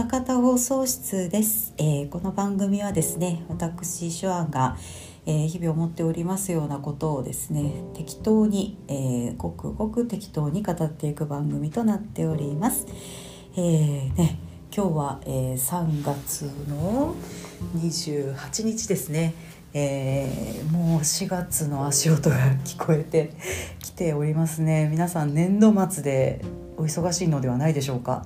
二方放送室です、えーこの番組はですね私手腕が、えー日々思っておりますようなことをですね適当に、えーごくごく適当に語っていく番組となっております。えーね今日は、えー3月の28日ですね。えーもう4月の足音が聞こえてきておりますね皆さん年度末でお忙しいのではないでしょうか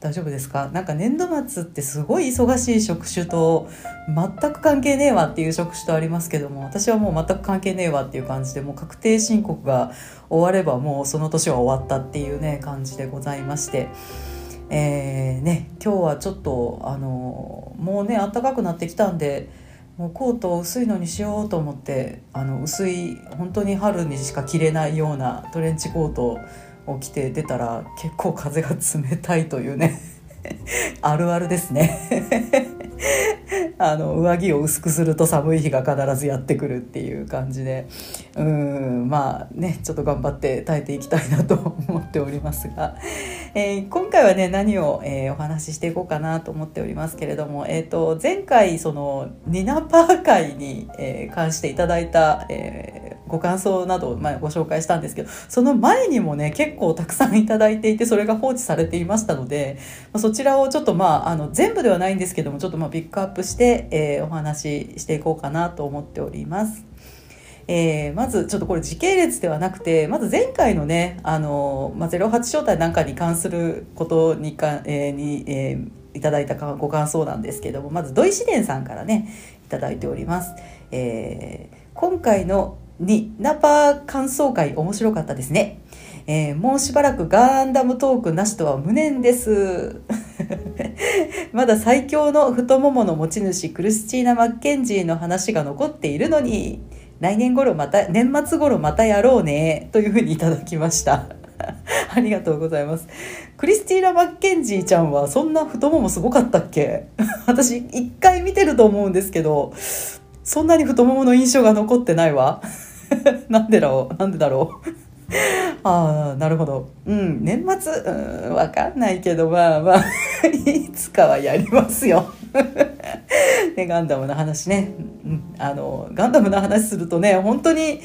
大丈夫ですか？なんか年度末ってすごい忙しい職種と全く関係ねえわっていう職種とありますけども私はもう全く関係ねえわっていう感じでもう確定申告が終わればもうその年は終わったっていうね感じでございまして。えーね、今日はちょっとあのもうね暖かくなってきたんでもうコートを薄いのにしようと思ってあの薄い本当に春にしか着れないようなトレンチコートを着て出たら結構風が冷たいというねあるあるですね。あの上着を薄くすると寒い日が必ずやってくるっていう感じで。うんまあねちょっと頑張って耐えていきたいなと思っておりますが、えー今回はね何を、えーお話ししていこうかなと思っておりますけれども、えー、と前回そのニナパー会に、えー関していただいた、えーご感想などを、まあ、ご紹介したんですけどその前にもね結構たくさんいただいていてそれが放置されていましたので、まあそちらをちょっとまああの全部ではないんですけどもちょっとまあピックアップして、えーお話ししていこうかなと思っております。えーまずちょっとこれ時系列ではなくてまず前回のねあの、まあ、08招待なんかに関することにか、えーに、えーいただいたご感想なんですけどもまず土井紫伝さんからねいただいております。えー今回のにナパー感想会面白かったですね。えーもうしばらくガンダムトークなしとは無念です。まだ最強の太ももの持ち主クリスチーナ・マッケンジーの話が残っているのに来年頃また年末頃またやろうねというふうにいただきました ありがとうございますクリスティーナ・マッケンジーちゃんはそんな太ももすごかったっけ？私一回見てると思うんですけどそんなに太ももの印象が残ってないわ なんでだろう？なんでだろう？ああなるほど。うん年末？うんわかんないけどまあ まあいつかはやりますよ。ねガンダムの話ね、うん、あのガンダムの話するとね本当に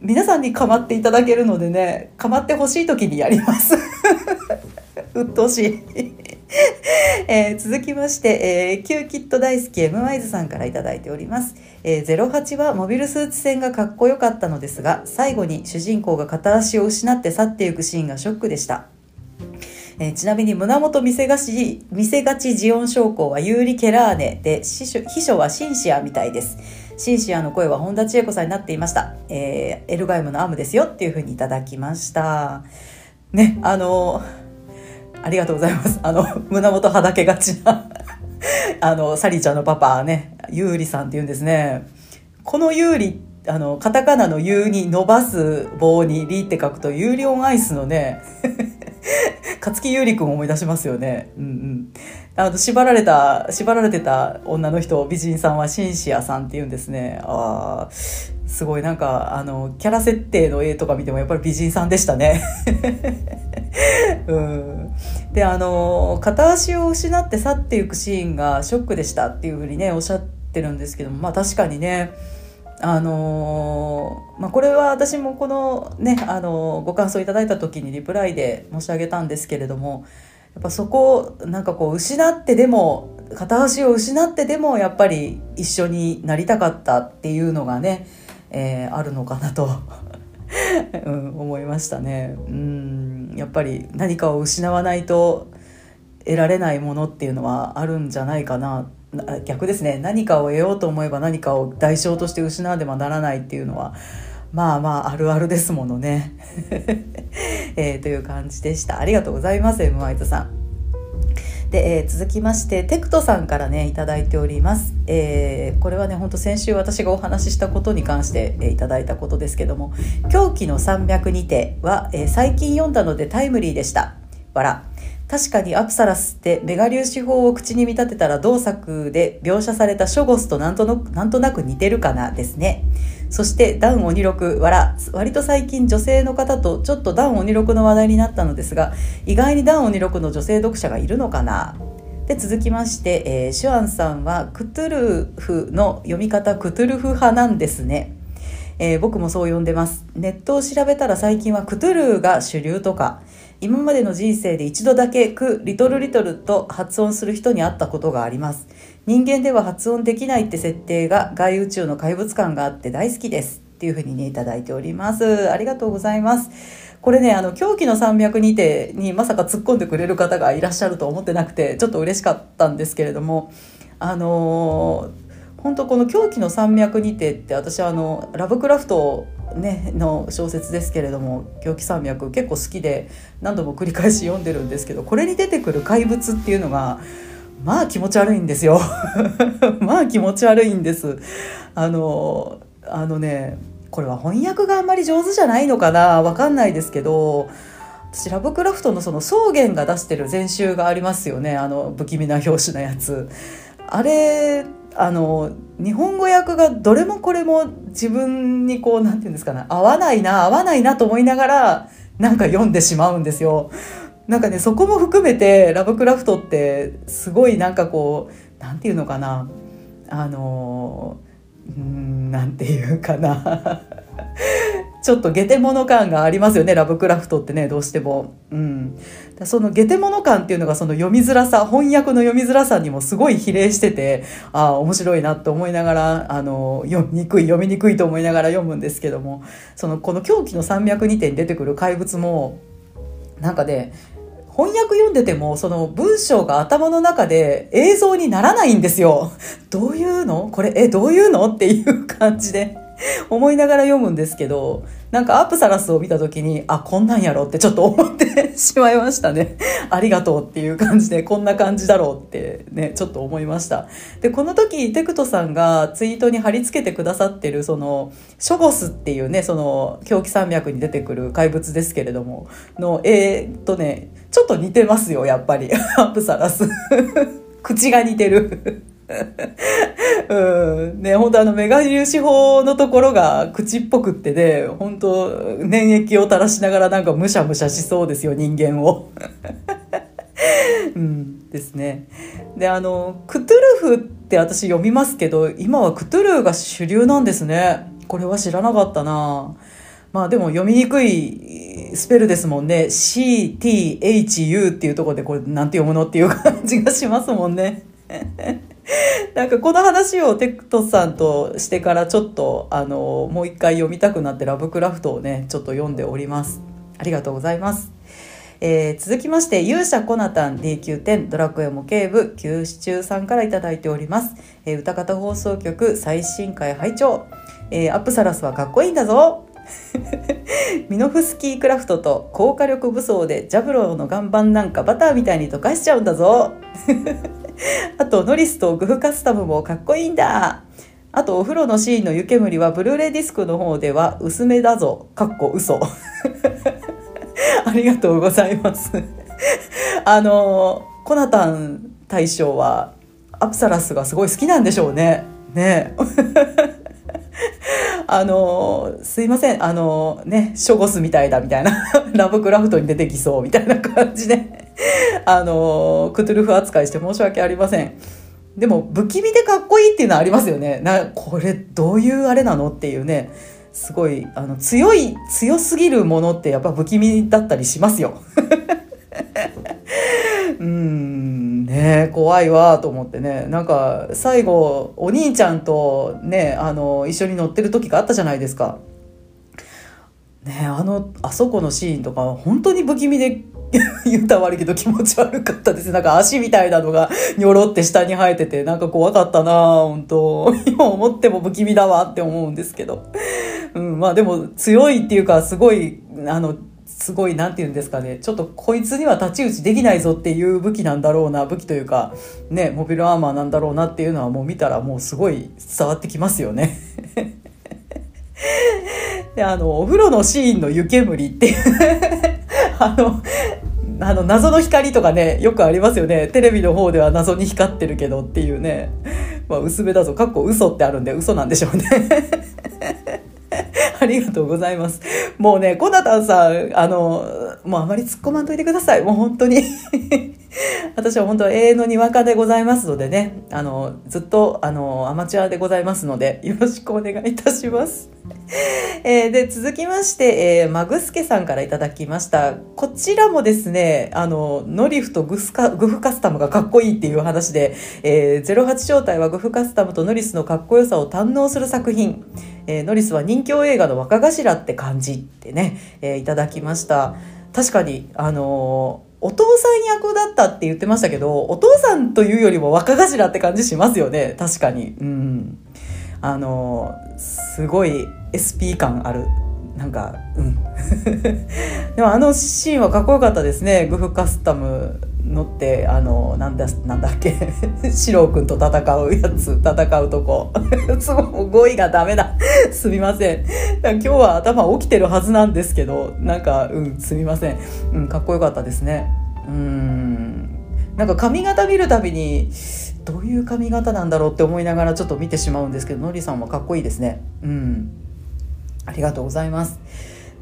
皆さんに構っていただけるのでね構ってほしい時にやります。鬱陶しい。えー続きまして、えー、キューキット大好き M ワイズさんからいいております、えー、08はモビルスーツ戦がかっこよかったのですが最後に主人公が片足を失って去っていくシーンがショックでした。えーちなみに胸元見せがち見せがちジオン将校はユーリ・ケラーネで秘書はシンシアみたいです。シンシアの声は本田千恵子さんになっていました、えーエルガイムのアームですよっていうふうにいただきました。ねあのありがとうございます あの胸元はだけがちな あのサリーちゃんのパパねユーリさんって言うんですねこのユーリあのカタカナの「ユー」に伸ばす棒に「リ」って書くとユーリオンアイスのね 勝生勇利君を思い出しますよね。うんうん。あの、縛られた、縛られてた女の人、美人さんはシンシアさんって言うんですね。ああ、すごいなんか、あの、キャラ設定の絵とか見てもやっぱり美人さんでしたね。うん。で、あの、片足を失って去っていくシーンがショックでしたっていうふうにね、おっしゃってるんですけども、まあ確かにね、あのまあ、これは私もこのね、あのご感想いただいた時にリプライで申し上げたんですけれどもやっぱそこをなんかこう失ってでも片足を失ってでもやっぱり一緒になりたかったっていうのがね、えーあるのかなと、うん、思いましたね。うんやっぱり何かを失わないと得られないものっていうのはあるんじゃないかな。逆ですね。何かを得ようと思えば何かを代償として失わねばならないっていうのはまあまああるあるですものね、えーという感じでした。ありがとうございます M ワイトさん。で、えー続きましてテクトさんからねいただいております、えーこれはねほんと先週私がお話ししたことに関して、えーいただいたことですけども「狂気の300にては」えー最近読んだのでタイムリーでした。わら確かにアプサラスってメガ粒子法を口に見立てたら同作で描写されたショゴスとなんとのなんとなく似てるかな？ですね。そしてダウン鬼六わら割と最近女性の方とちょっとダウン鬼六の話題になったのですが意外にダウン鬼六の女性読者がいるのかな？で続きまして、えー、シュアンさんはクトゥルフの読み方クトゥルフ派なんですね。えー、僕もそう呼んでます。ネットを調べたら最近はクトゥルーが主流とか、今までの人生で一度だけク、リトルリトルと発音する人に会ったことがあります。人間では発音できないって設定が外宇宙の怪物感があって大好きです。っていうふうにね、いただいております。ありがとうございます。これね、あの、狂気の山脈にてにまさか突っ込んでくれる方がいらっしゃると思ってなくて、ちょっと嬉しかったんですけれども、あのー本当この「狂気の山脈にて」って私はあのラブクラフトね、の小説ですけれども「狂気山脈」結構好きで何度も繰り返し読んでるんですけどこれに出てくる怪物っていうのがまあ気持ち悪いんですよ。まあ気持ち悪いんです。あのあのねこれは翻訳があんまり上手じゃないのかな？わかんないですけど私ラブクラフトのその草原が出してる全集がありますよね。あの不気味な表紙のやつ。あれあの日本語訳がどれもこれも自分にこう何て言うんですかね合わないな合わないなと思いながらなんか読んでしまうんですよ。なんかねそこも含めてラブクラフトってすごいなんかこう何て言うのかな。あのうんなんていうかな。ちょっとゲテモノ感がありますよねラブクラフトってねどうしても。うん、そのゲテモノ感っていうのがその読みづらさ翻訳の読みづらさにもすごい比例しててああ面白いなと思いながらあの読みにくい読みにくいと思いながら読むんですけどもそのこの「狂気の山脈にて」に出てくる怪物もなんかね翻訳読んでてもその文章が頭の中で映像にならないんですよ。どういうの？これえどういうの？っていう感じで。思いながら読むんですけど、なんかアプサラスを見た時に、あ、こんなんやろってちょっと思って しまいましたね。ありがとうっていう感じで、こんな感じだろうってね、ちょっと思いました。で、この時、テクトさんがツイートに貼り付けてくださってる、その、ショゴスっていうね、その、狂気山脈に出てくる怪物ですけれども、の、えー、っとね、ちょっと似てますよ、やっぱり。アプサラス。口が似てる。うん。ね、本当あの、メガ粒子法のところが口っぽくってでね、本当粘液を垂らしながらなんかむしゃむしゃしそうですよ、人間を。うん、ですね。で、あの、クトゥルフって私読みますけど、今はクトゥルーが主流なんですね。これは知らなかったなまあでも読みにくいスペルですもんね。CTHU っていうところでこれなんて読むのっていう感じがしますもんね。なんかこの話をテクトさんとしてからちょっとあのもう一回読みたくなってラブクラフトをねちょっと読んでおります。ありがとうございます。えー、続きまして勇者コナタン D910 ドラクエ模型部休止中さんから頂いております、えー、歌方放送局最新回拝聴、えー、アップサラスはかっこいいんだぞ。ミノフスキークラフトと高火力武装でジャブローの岩盤なんかバターみたいに溶かしちゃうんだぞ。あと、ノリスとグフカスタムもかっこいいんだ。あと、お風呂のシーンの湯煙は、ブルーレイディスクの方では薄めだぞ。かっこ嘘。ありがとうございます。あの、コナタン大将は、アプサラスがすごい好きなんでしょうね。ね あのすいません、あのね、ショゴスみたいだみたいな、ラブクラフトに出てきそうみたいな感じで あのクトゥルフ扱いして申し訳ありません。でも不気味でかっこいいっていうのはありますよね。なこれどういうあれなのっていうね。すごいあの強い強すぎるものってやっぱ不気味だったりしますよ。うんね怖いわと思ってねなんか最後お兄ちゃんとねあの一緒に乗ってる時があったじゃないですか。ねあのあそこのシーンとか本当に不気味で 言ったら悪いけど気持ち悪かったです。なんか足みたいなのがにょろって下に生えてて、なんか怖かったな本当今思っても不気味だわって思うんですけど。うん、まあでも強いっていうか、すごい、あの、すごい、なんて言うんですかね。ちょっとこいつには太刀打ちできないぞっていう武器なんだろうな、武器というか、ね、モビルアーマーなんだろうなっていうのはもう見たらもうすごい伝わってきますよね。で、あの、お風呂のシーンの湯煙っていう あの、あの、謎の光とかね、よくありますよね。テレビの方では謎に光ってるけどっていうね。まあ、薄めだぞ。かっこ嘘ってあるんで嘘なんでしょうね。ありがとうございます。もうね、コナタンさん、あの、もうあまり突っ込まんといてください。もう本当に 私は本当永遠のにわかでございますのでね、あの、ずっと、あの、アマチュアでございますので、よろしくお願いいたします。えー、で、続きまして、えー、マグスケさんからいただきました。こちらもですね、あの、ノリフとグスカグフカスタムがかっこいいっていう話で、えー、08正体はグフカスタムとノリスのかっこよさを堪能する作品。えー、ノリスは人気映画の若頭って感じってね、えー、いただきました。確かに、あのお父さん役だったって言ってましたけど、お父さんというよりも若頭って感じしますよね。確かに。うん。あの、すごい SP 感ある。なんか、うん。でもあのシーンはかっこよかったですね。グフカスタム乗ってあのなんだなんだっけ。四郎君と戦うやつ戦うとこ。語彙がダメだ。すみません。今日は頭起きてるはずなんですけどなんかうんすみません、うん、かっこよかったですね。うん。なんか髪型見るたびにどういう髪型なんだろうって思いながらちょっと見てしまうんですけどのりさんはかっこいいですね。うん。ありがとうございます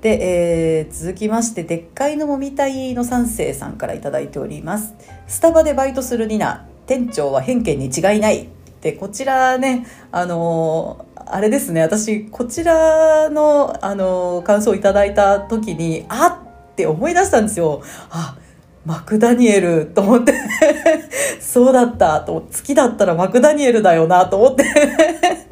で、えー、続きまして、でっかいのもみたいの三世さんから頂いております。スタバでバイトするニナ、店長は偏見に違いない。で、こちらね、あのー、あれですね、私、こちらの、あの、感想をいただいた時に、あって思い出したんですよ。あ、マクダニエルと思って そうだったと好きだったらマクダニエルだよなと思って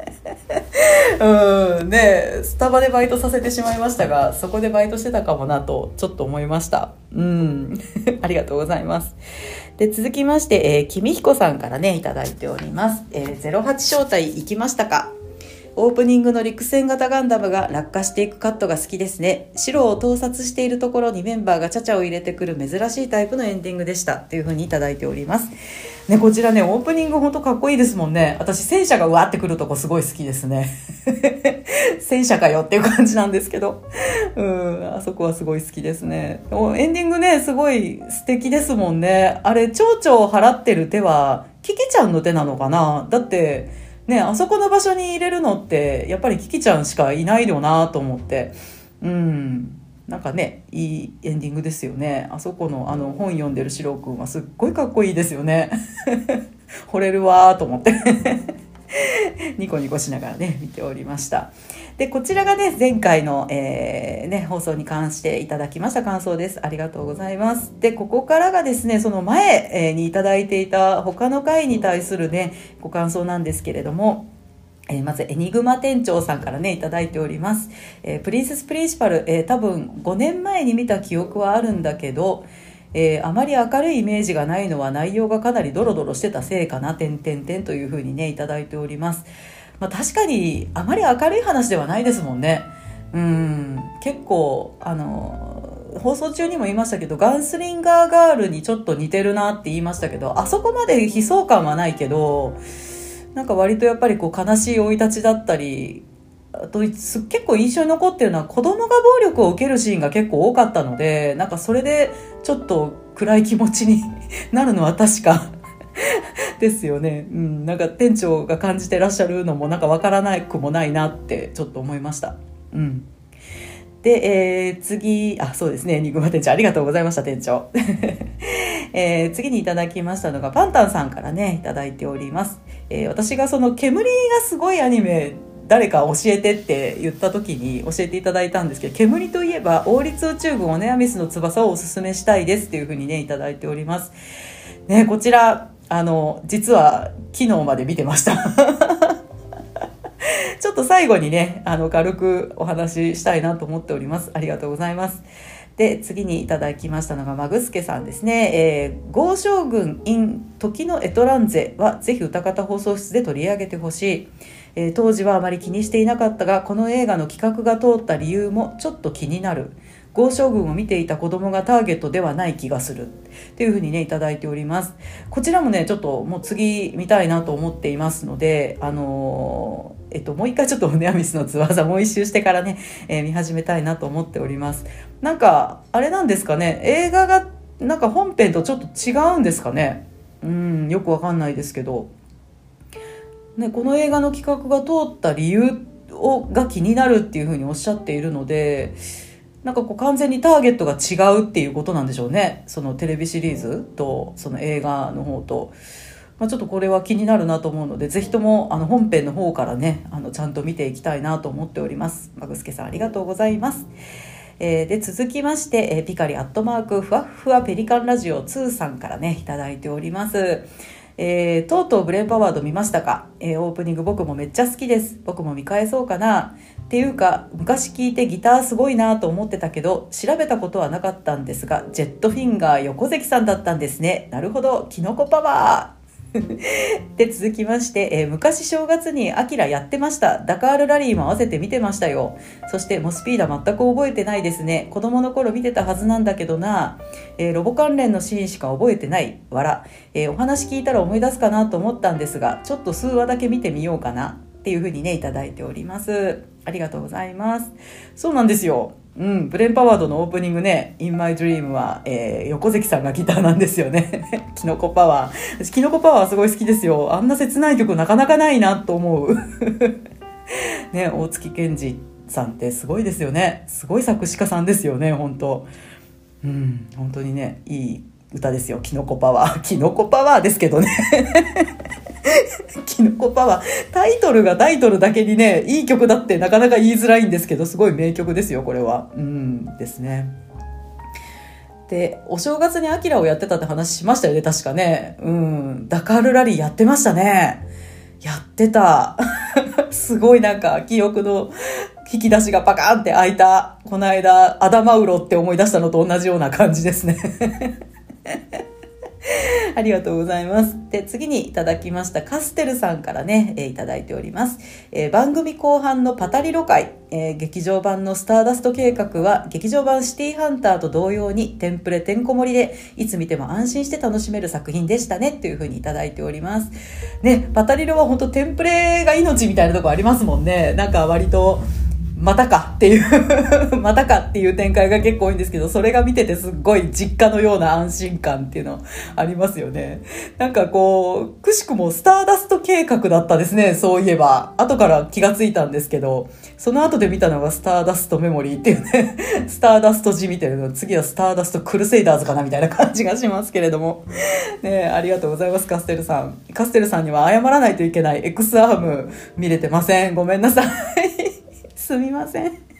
うんねスタバでバイトさせてしまいましたがそこでバイトしてたかもなとちょっと思いましたうん ありがとうございますで続きまして、えー、君彦さんからねいただいております、えー、08招待行きましたか？オープニングの陸戦型ガンダムが落下していくカットが好きですね。白を盗撮しているところにメンバーがチャチャを入れてくる珍しいタイプのエンディングでした。というふうにいただいております。ね、こちらね、オープニングほんとかっこいいですもんね。私、戦車がうわってくるとこすごい好きですね。戦車かよっていう感じなんですけど。うん、あそこはすごい好きですね。エンディングね、すごい素敵ですもんね。あれ、蝶々を払ってる手は、キキちゃんの手なのかな？だって、ね、あそこの場所に入れるのって、やっぱりキキちゃんしかいないよなと思って。うん。なんかね、いいエンディングですよね。あそこのあの本読んでるシロー君はすっごいかっこいいですよね。惚れるわーと思って ニコニコしながらね、見ておりました。で、こちらがね、前回の、えー、ね、放送に関していただきました感想です。ありがとうございます。で、ここからがですね、その前、え、にいただいていた他の回に対するね、ご感想なんですけれども、えー、まず、エニグマ店長さんからね、いただいております。えー、プリンセスプリンシパル、えー、多分5年前に見た記憶はあるんだけど、えー、あまり明るいイメージがないのは内容がかなりドロドロしてたせいかな、点々点というふうにね、いただいております。まあ、確かに、あまり明るい話ではないですもんね。うん、結構、あの、放送中にも言いましたけど、ガンスリンガーガールにちょっと似てるなって言いましたけど、あそこまで悲壮感はないけど、なんか割とやっぱりこう悲しい生い立ちだったり、あと結構印象に残ってるのは子供が暴力を受けるシーンが結構多かったので、なんかそれでちょっと暗い気持ちになるのは確か ですよね。うん、なんか店長が感じてらっしゃるのもなんかわからなくもないなってちょっと思いました。うん。で、えー、次、あ、そうですね。ニグマ店長、ありがとうございました、店長。えー、次にいただきましたのが、パンタンさんからね、いただいております。えー、私がその煙がすごいアニメ誰か教えてって言った時に教えていただいたんですけど、煙といえば、王立宇宙軍オネアミスの翼をおすすめしたいですっていうふうにね、いただいております。ね、こちら、あの、実は昨日まで見てました。ちょっと最後にね、あの、軽くお話ししたいなと思っております。ありがとうございます。で、次にいただきましたのが、マグスケさんですね。えー、豪将軍 in 時のエトランゼは、ぜひ歌方放送室で取り上げてほしい。えー、当時はあまり気にしていなかったがこの映画の企画が通った理由もちょっと気になる豪将軍を見ていた子供がターゲットではない気がするっていうふうにねいいておりますこちらもねちょっともう次見たいなと思っていますのであのー、えっともう一回ちょっとネアミスの翼もう一周してからね、えー、見始めたいなと思っております。なんかあれなんですかね映画がなんか本編とちょっと違うんですかね。うんよくわかんないですけど。ね、この映画の企画が通った理由をが気になるっていうふうにおっしゃっているのでなんかこう完全にターゲットが違うっていうことなんでしょうね。そのテレビシリーズとその映画の方と。まあ、ちょっとこれは気になるなと思うのでぜひともあの本編の方からねあのちゃんと見ていきたいなと思っております。マグスケさんありがとうございます。えー、で続きまして、えー、ピカリアットマークふわっふわペリカンラジオ2さんからねいただいております。えー、とうとうブレンパワード見ましたか、えー、オープニング僕もめっちゃ好きです僕も見返そうかなっていうか昔聞いてギターすごいなと思ってたけど調べたことはなかったんですがジェットフィンガー横関さんだったんですねなるほどキノコパワー で続きまして、えー、昔正月にアキラやってました。ダカールラリーも合わせて見てましたよ。そしてモスピーダ全く覚えてないですね。子供の頃見てたはずなんだけどな、えー、ロボ関連のシーンしか覚えてない。わら、えー、お話聞いたら思い出すかなと思ったんですがちょっと数話だけ見てみようかな。っていうふうにねいただいております。ありがとうございます。そうなんですよ。うん、ブレンパワードのオープニングね、In My Dream は、えー、横関さんがギターなんですよね。キノコパワー。私、キノコパワーすごい好きですよ。あんな切ない曲なかなかないなと思う。ね、大月健二さんってすごいですよね。すごい作詞家さんですよね、本当うん、本当にね、いい歌ですよ。キノコパワー。キノコパワーですけどね。キノコパワー。タイトルがタイトルだけにね、いい曲だってなかなか言いづらいんですけど、すごい名曲ですよ、これは。うんですね。で、お正月にアキラをやってたって話しましたよね、確かね。うん。ダカールラリーやってましたね。やってた。すごいなんか記憶の引き出しがパカーンって開いた。この間、アダマウロって思い出したのと同じような感じですね。ありがとうございます。で、次にいただきましたカステルさんからね、えー、いただいております。えー、番組後半のパタリロ会、えー、劇場版のスターダスト計画は、劇場版シティハンターと同様に、テンプレてんこ盛りで、いつ見ても安心して楽しめる作品でしたね、っていうふうにいただいております。ね、パタリロは本当テンプレが命みたいなとこありますもんね。なんか割と、またかっていう またかっていう展開が結構多いんですけど、それが見ててすっごい実家のような安心感っていうのありますよね。なんかこう、くしくもスターダスト計画だったですね、そういえば。後から気がついたんですけど、その後で見たのがスターダストメモリーっていうね、スターダスト字見てるの、次はスターダストクルセイダーズかなみたいな感じがしますけれども。ねありがとうございます、カステルさん。カステルさんには謝らないといけない X アーム見れてません。ごめんなさい。すみません。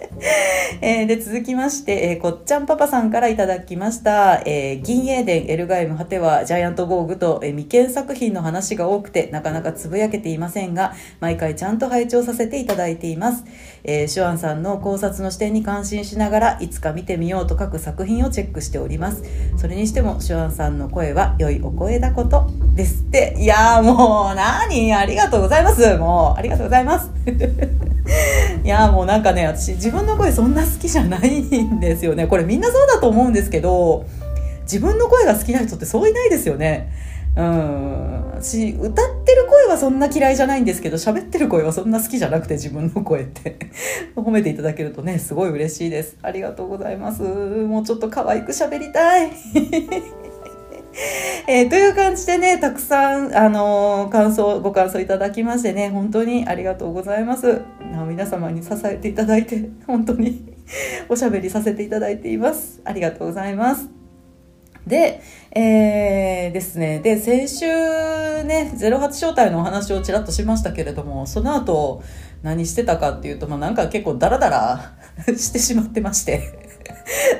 えー、で続きまして、えー、こっちゃんパパさんからいただきました、えー、銀英伝エルガイム果てはジャイアント防具と、えー、未見作品の話が多くてなかなかつぶやけていませんが毎回ちゃんと拝聴させていただいています、えー、シュアンさんの考察の視点に感心しながらいつか見てみようと書く作品をチェックしております。それにしてもシュアンさんの声は良いお声だことです。っていやもう何？ありがとうございます。もうありがとうございます。いやもうなんかね私自分の声そんな好きじゃないんですよね。これみんなそうだと思うんですけど自分の声が好きな人ってそういないですよね。うん。私歌ってる声はそんな嫌いじゃないんですけど喋ってる声はそんな好きじゃなくて自分の声って。褒めていただけるとねすごい嬉しいです。ありがとうございます。もうちょっと可愛く喋りたい。えー、という感じでね、たくさん、あのー、感想、ご感想いただきましてね、本当にありがとうございます。皆様に支えていただいて、本当に おしゃべりさせていただいています。ありがとうございます。で、えー、ですね。で、先週ね、08招待のお話をちらっとしましたけれども、その後、何してたかっていうと、まあ、なんか結構ダラダラ してしまってまして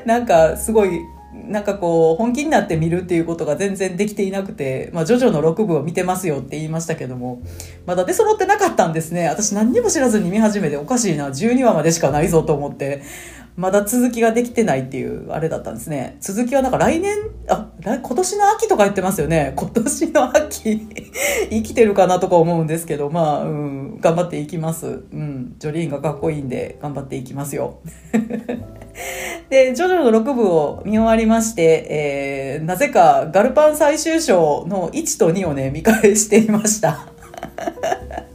なんかすごいなんかこう、本気になって見るっていうことが全然できていなくて、まあ、ジョジョの6部を見てますよって言いましたけども、まだ出揃ってなかったんですね。私何にも知らずに見始めておかしいな、12話までしかないぞと思って、まだ続きができてないっていうあれだったんですね。続きはなんか来年、あ、今年の秋とか言ってますよね。今年の秋 生きてるかなとか思うんですけど、まあ、うん、頑張っていきます。うん、ジョリーンがかっこいいんで頑張っていきますよ。で、ジョジョの6部を見終わりまして、えー、なぜかガルパン最終章の1と2をね、見返していました。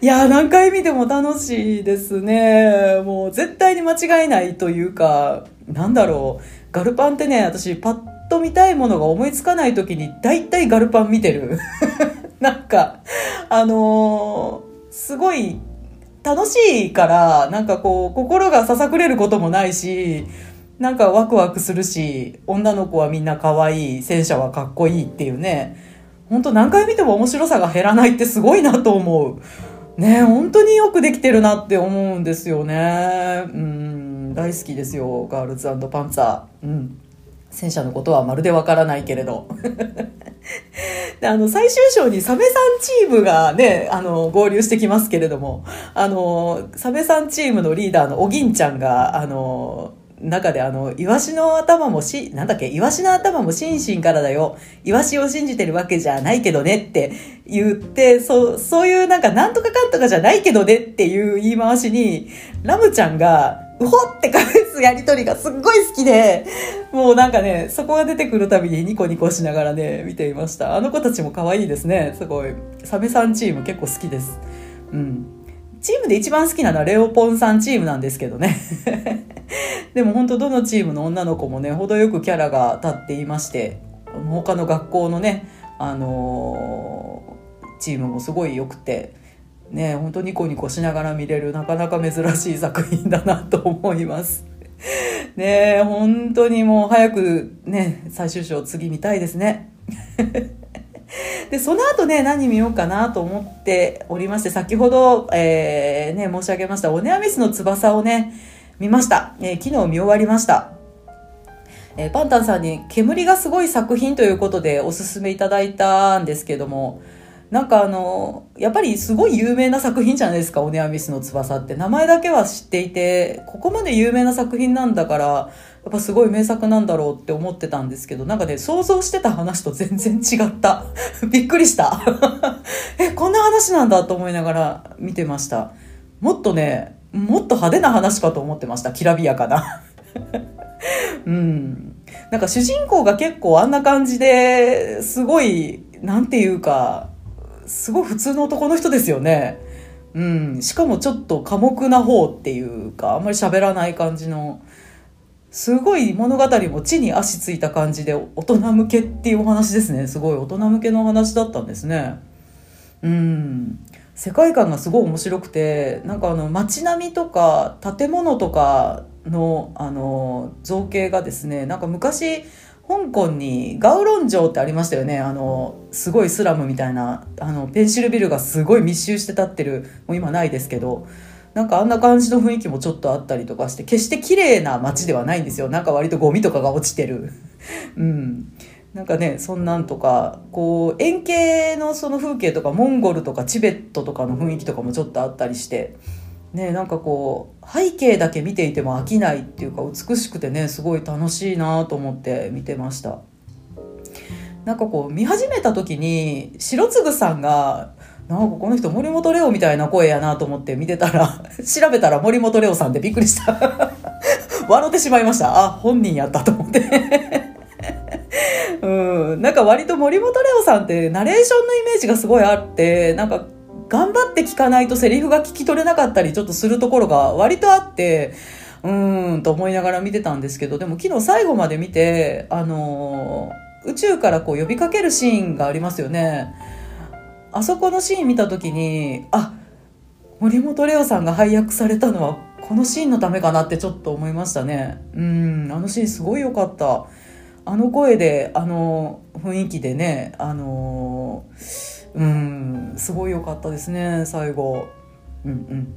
いや何回見ても楽しいですね。もう絶対に間違いないというか、なんだろう。ガルパンってね、私パッと見たいものが思いつかない時に大体ガルパン見てる。なんか、あのー、すごい楽しいからなんかこう心がささくれることもないしなんかワクワクするし女の子はみんな可愛い戦車はかっこいいっていうね本当何回見ても面白さが減らないってすごいなと思う。ね本当によくできてるなって思うんですよね。うん、大好きですよ、ガールズパンツァー。うん。戦車のことはまるでわからないけれど。であの、最終章にサメさんチームがね、あの、合流してきますけれども、あの、サメさんチームのリーダーのおぎんちゃんが、あの、中であの、イワシの頭もし、なんだっけ、イワシの頭も心身からだよ。イワシを信じてるわけじゃないけどねって言って、そう、そういうなんかなんとかかんとかじゃないけどねっていう言い回しに、ラムちゃんが、うほって返すやりとりがすっごい好きで、もうなんかね、そこが出てくるたびにニコニコしながらね、見ていました。あの子たちも可愛いですね。すごい。サメさんチーム結構好きです。うん。チームで一番好きなのはレオポンさんチームなんですけどね。でも本当どのチームの女の子もね、程よくキャラが立っていまして、他の学校のね、あのー、チームもすごい良くて、ね、本当ニコニコしながら見れるなかなか珍しい作品だなと思います。ね本当にもう早くね、最終章次見たいですね。で、その後ね、何見ようかなと思っておりまして、先ほど、えー、ね、申し上げました、オネアミスの翼をね、見ました。えー、昨日見終わりました。えー、パンタンさんに煙がすごい作品ということでおすすめいただいたんですけども、なんかあの、やっぱりすごい有名な作品じゃないですか、オネアミスの翼って。名前だけは知っていて、ここまで有名な作品なんだから、やっぱすごい名作なんだろうって思ってたんですけど、なんかね、想像してた話と全然違った。びっくりした。え、こんな話なんだと思いながら見てました。もっとね、もっと派手な話かと思ってました。きらびやかな。うん。なんか主人公が結構あんな感じで、すごい、なんていうか、すごい普通の男の人ですよね。うん。しかもちょっと寡黙な方っていうか、あんまり喋らない感じの、すごい物語も地に足ついた感じで大人向けっていうお話ですね。すごい大人向けのお話だったんですね。うん。世界観がすごい面白くてなんかあの街並みとか建物とかのあの造形がですねなんか昔香港にガウロン城ってありましたよね。あのすごいスラムみたいなあのペンシルビルがすごい密集して立ってるもう今ないですけどなんかあんな感じの雰囲気もちょっとあったりとかして決して綺麗な街ではないんですよ。なんか割とゴミとかが落ちてる。うん。なんかねそんなんとかこう円形のその風景とかモンゴルとかチベットとかの雰囲気とかもちょっとあったりしてねなんかこう背景だけ見ていても飽きないっていうか美しくてねすごい楽しいなと思って見てました。なんかこう見始めた時に白継さんがなんかこの人森本レオみたいな声やなと思って見てたら 調べたら森本レオさんでびっくりした。笑ってしまいました。あ本人やったと思って。うん、なんか割と森本レオさんってナレーションのイメージがすごいあって、なんか頑張って聞かないとセリフが聞き取れなかったりちょっとするところが割とあって、うーんと思いながら見てたんですけど、でも昨日最後まで見て、あのー、宇宙からこう呼びかけるシーンがありますよね。あそこのシーン見た時に、あ、森本レオさんが配役されたのはこのシーンのためかなってちょっと思いましたね。うん、あのシーンすごい良かった。あの声であの雰囲気でねあのうんすごい良かったですね最後。うんうん。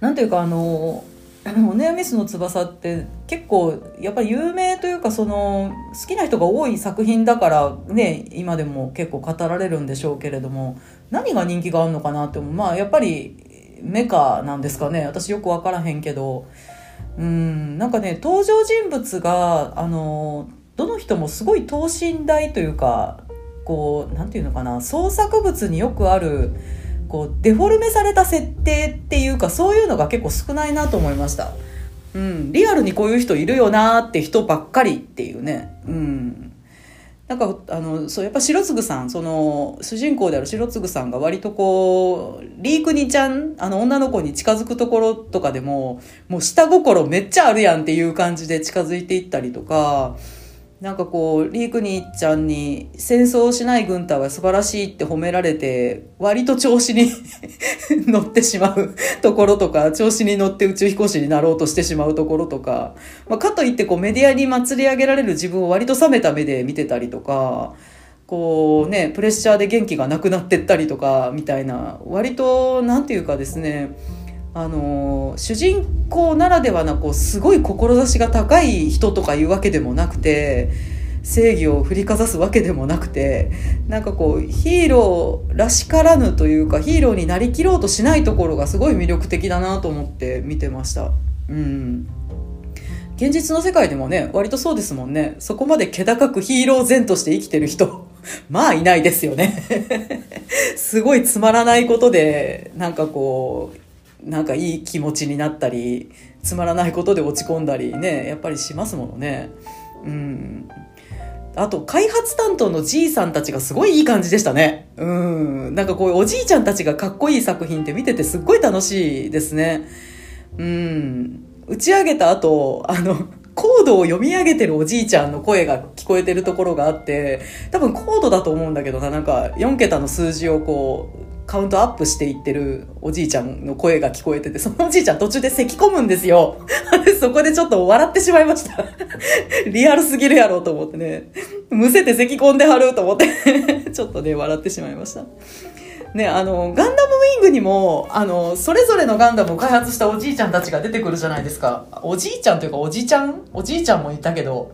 なんていうかあのあのネアミスの翼って結構やっぱり有名というかその好きな人が多い作品だからね今でも結構語られるんでしょうけれども何が人気があるのかなって思う。まあやっぱりメカなんですかね。私よく分からへんけど。うんなんかね登場人物があのどの人もすごい等身大というかこうなんていうのかな創作物によくあるこうデフォルメされた設定っていうかそういうのが結構少ないなと思いました。うん、リアルにこういう人いるよなって人ばっかりっていうね。うん。なんか、あの、そう、やっぱ白継さん、その、主人公である白継さんが割とこう、リークニちゃん、あの、女の子に近づくところとかでも、もう下心めっちゃあるやんっていう感じで近づいていったりとか、なんかこうリークニーちゃんに戦争しない軍隊は素晴らしいって褒められて割と調子に 乗ってしまう ところとか調子に乗って宇宙飛行士になろうとしてしまうところとか、まあ、かといってこうメディアに祭り上げられる自分を割と冷めた目で見てたりとかこうねプレッシャーで元気がなくなってったりとかみたいな割と何て言うかですねあの主人公ならではなこうすごい志が高い人とかいうわけでもなくて正義を振りかざすわけでもなくてなんかこうヒーローらしからぬというかヒーローになりきろうとしないところがすごい魅力的だなと思って見てました。うん。現実の世界でもね割とそうですもんね。そこまで気高くヒーロー前として生きてる人 まあいないですよね。すごいつまらないことでなんかこうなんかいい気持ちになったりつまらないことで落ち込んだりねやっぱりしますものね。うんあと開発担当のじいさんたちがすごいいい感じでしたね。うん。なんかこういうおじいちゃんたちがかっこいい作品って見ててすっごい楽しいですね。うん。打ち上げた後、あの、コードを読み上げてるおじいちゃんの声が聞こえてるところがあって、多分コードだと思うんだけどな、なんか4桁の数字をこう、カウントアップしていってるおじいちゃんの声が聞こえてて、そのおじいちゃん途中で咳込むんですよ。そこでちょっと笑ってしまいました。リアルすぎるやろうと思ってね。むせて咳込んではると思って ちょっとね、笑ってしまいました。ね、あの、ガンダムウィングにも、あの、それぞれのガンダムを開発したおじいちゃんたちが出てくるじゃないですか。おじいちゃんというかおじいちゃん？おじいちゃんもいたけど、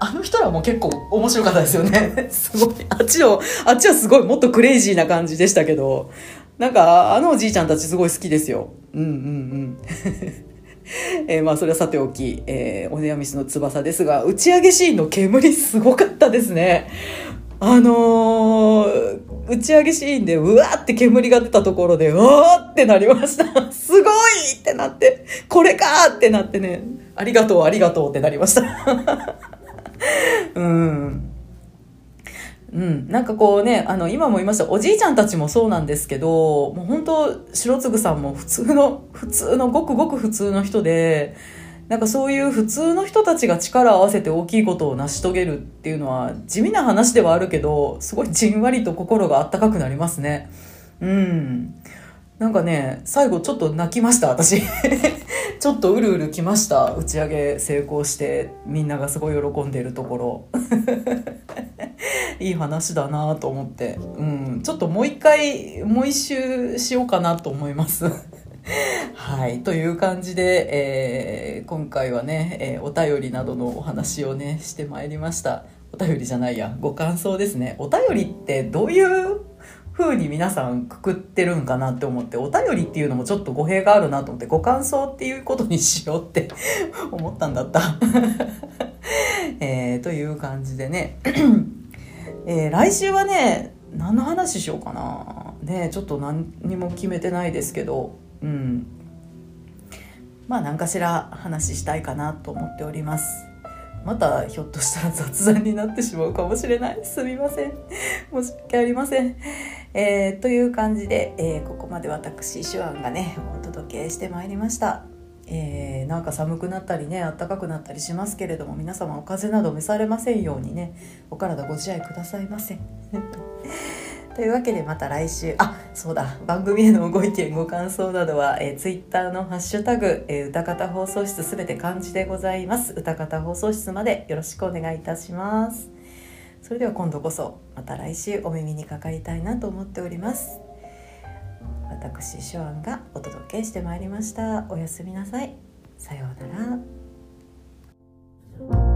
あの人らも結構面白かったですよね。すごい。あっちを、あっちはすごいもっとクレイジーな感じでしたけど、なんか、あのおじいちゃんたちすごい好きですよ。うんうんうん。えー、まあそれはさておき、えー、オネアミスの翼ですが、打ち上げシーンの煙すごかったですね。あのー、打ち上げシーンでうわーって煙が出たところで、うわーってなりました。すごいってなって、これかーってなってね、ありがとうありがとうってなりました。うん。うん、なんかこうねあの今も言いましたおじいちゃんたちもそうなんですけどもう本当白継さんも普通の普通のごくごく普通の人でなんかそういう普通の人たちが力を合わせて大きいことを成し遂げるっていうのは地味な話ではあるけどすごいじんわりと心があったかくなりますね。うんなんかね最後ちょっと泣きました私ちょっとうるうるきました。打ち上げ成功してみんながすごい喜んでるところ。いい話だなと思って、うん、ちょっともう一回もう一周しようかなと思います。はい。という感じで、えー、今回はね、えー、お便りなどのお話をねしてまいりました。お便りじゃないや。ご感想ですね。お便りってどういう風に皆さんくくってるんかなって思ってお便りっていうのもちょっと語弊があるなと思ってご感想っていうことにしようって 思ったんだった。えー、という感じでね、えー、来週はね何の話しようかな。ねちょっと何にも決めてないですけど。うん。まあ何かしら話したいかなと思っております。またひょっとしたら雑談になってしまうかもしれない。すみません。申し訳ありません。えー、という感じで、えー、ここまで私手腕がねお届けしてまいりました、えー、なんか寒くなったりね暖かくなったりしますけれども皆様お風邪など召されませんようにねお体ご自愛くださいませ。というわけでまた来週あそうだ番組へのご意見ご感想などは、えー、Twitter の「ハッシュタグ、えー、歌方放送室」すべて漢字でございます。歌方放送室までよろしくお願いいたします。それでは今度こそまた来週お耳にかかりたいなと思っております。私シュアンがお届けしてまいりました。おやすみなさい。さようなら。